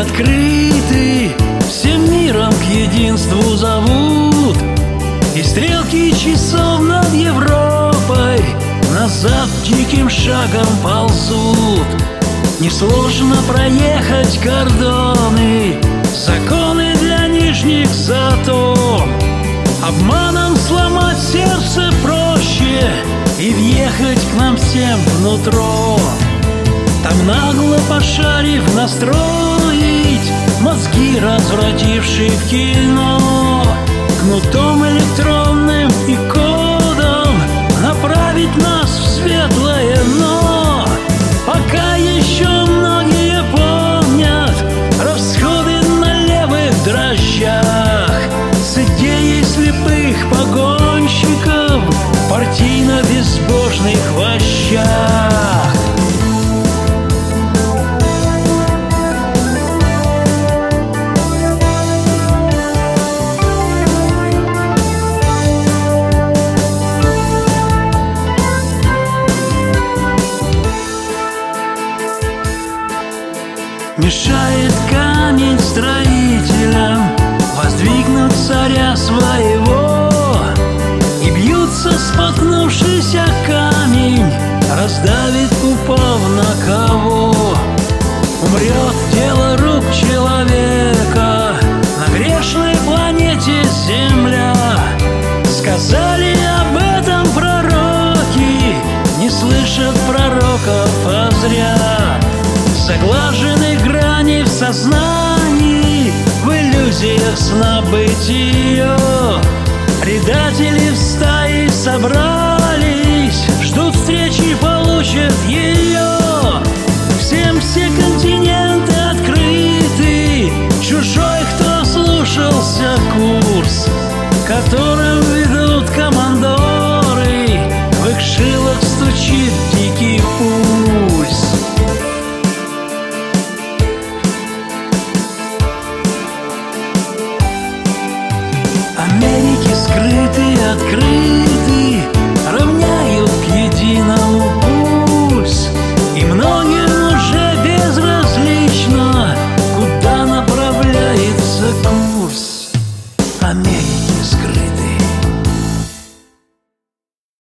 открыты Всем миром к единству зовут. И стрелки часов над Европой Назад диким шагом ползут. Несложно проехать кордоны Законы для нижних затон. Обманом сломать сердце проще И въехать к нам всем внутрь Там нагло пошарив настроить Мозги, развратившие в кино. Кнутом электронным и кодом Направить нас в светлое но. Пока еще многие помнят Расходы на левых дрожжах Мешает камень строителям Воздвигнуть царя своего. И бьются споткнувшись о камень Раздавит, упав на кого. Умрет дело рук человека На грешной планете Земля. Сказали об этом пророки Не слышат пророков, а зря. Заглажены сознании В иллюзиях сна бытия открыть.